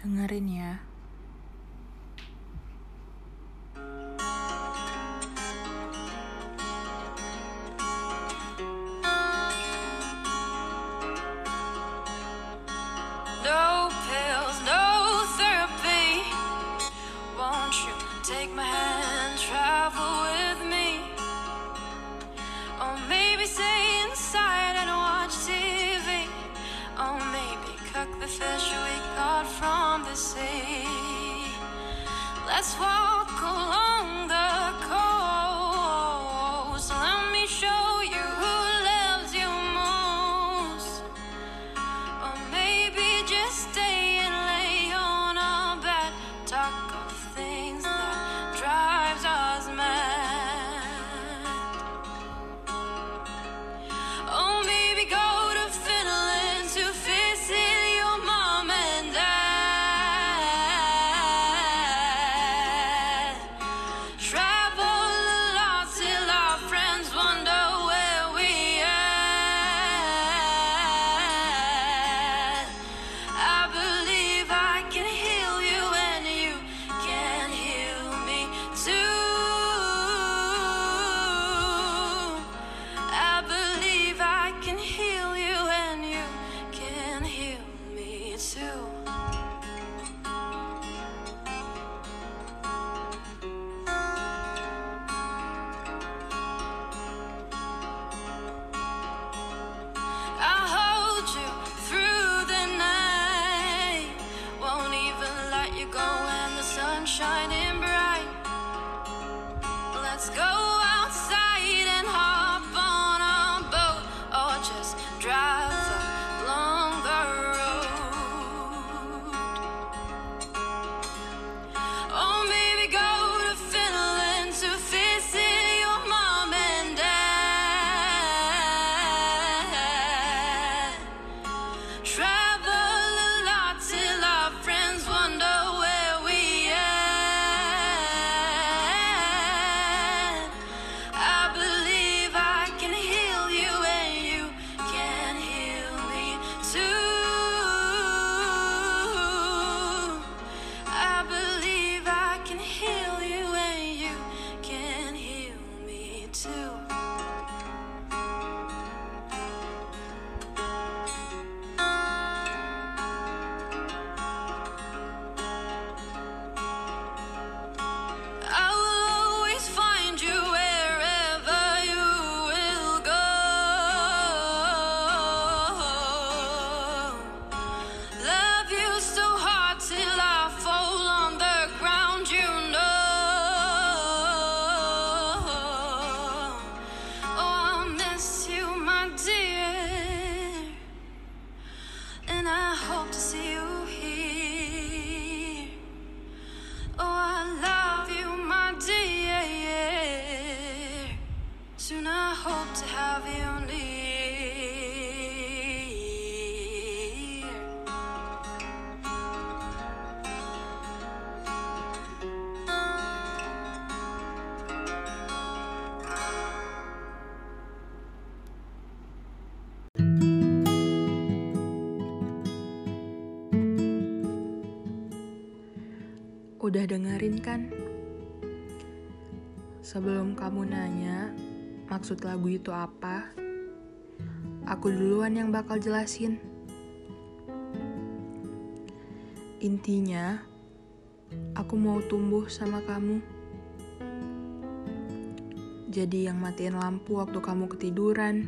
Dengerin ya. Oh. Udah dengerin kan? Sebelum kamu nanya, maksud lagu itu apa, aku duluan yang bakal jelasin. Intinya, aku mau tumbuh sama kamu. Jadi yang matiin lampu waktu kamu ketiduran.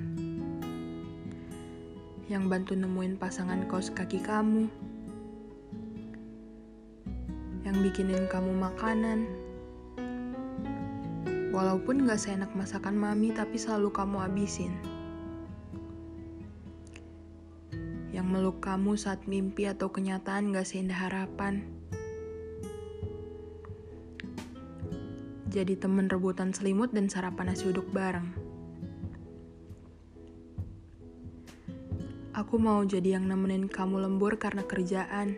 Yang bantu nemuin pasangan kaos kaki kamu. Yang bikinin kamu makanan Walaupun gak seenak masakan mami, tapi selalu kamu abisin. Yang meluk kamu saat mimpi atau kenyataan gak seindah harapan. Jadi temen rebutan selimut dan sarapan nasi uduk bareng. Aku mau jadi yang nemenin kamu lembur karena kerjaan.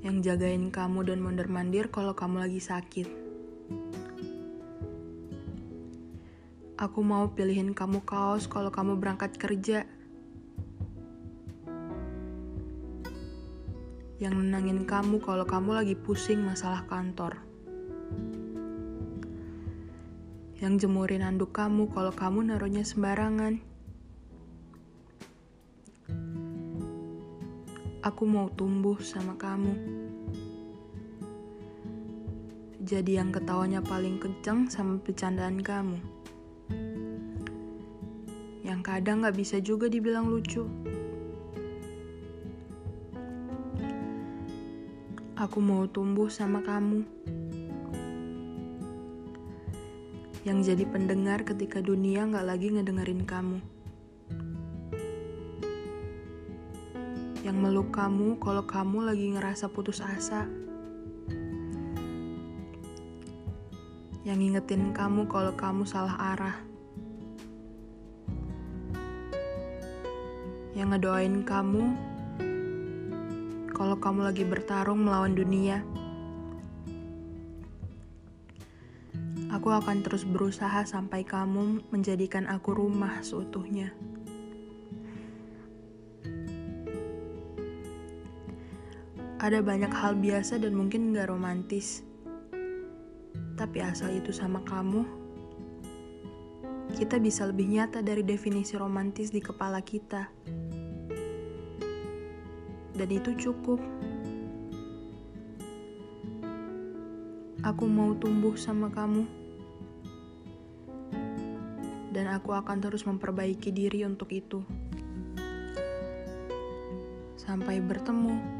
Yang jagain kamu dan mondar-mandir kalau kamu lagi sakit. Aku mau pilihin kamu kaos kalau kamu berangkat kerja. Yang nenangin kamu kalau kamu lagi pusing masalah kantor. Yang jemurin anduk kamu kalau kamu naruhnya sembarangan. Aku mau tumbuh sama kamu jadi yang ketawanya paling kenceng sama pecandaan kamu. Kadang gak bisa juga dibilang lucu. Aku mau tumbuh sama kamu. Yang jadi pendengar ketika dunia gak lagi ngedengerin kamu. Yang meluk kamu kalau kamu lagi ngerasa putus asa. Yang ngingetin kamu kalau kamu salah arah. Yang ngedoain kamu kalau kamu lagi bertarung melawan dunia. Aku akan terus berusaha sampai kamu menjadikan aku rumah seutuhnya. Ada banyak hal biasa dan mungkin gak romantis. Tapi asal itu sama kamu, kita bisa lebih nyata dari definisi romantis di kepala kita. Dan itu cukup. Aku mau tumbuh sama kamu. Dan aku akan terus memperbaiki diri untuk itu. Sampai bertemu.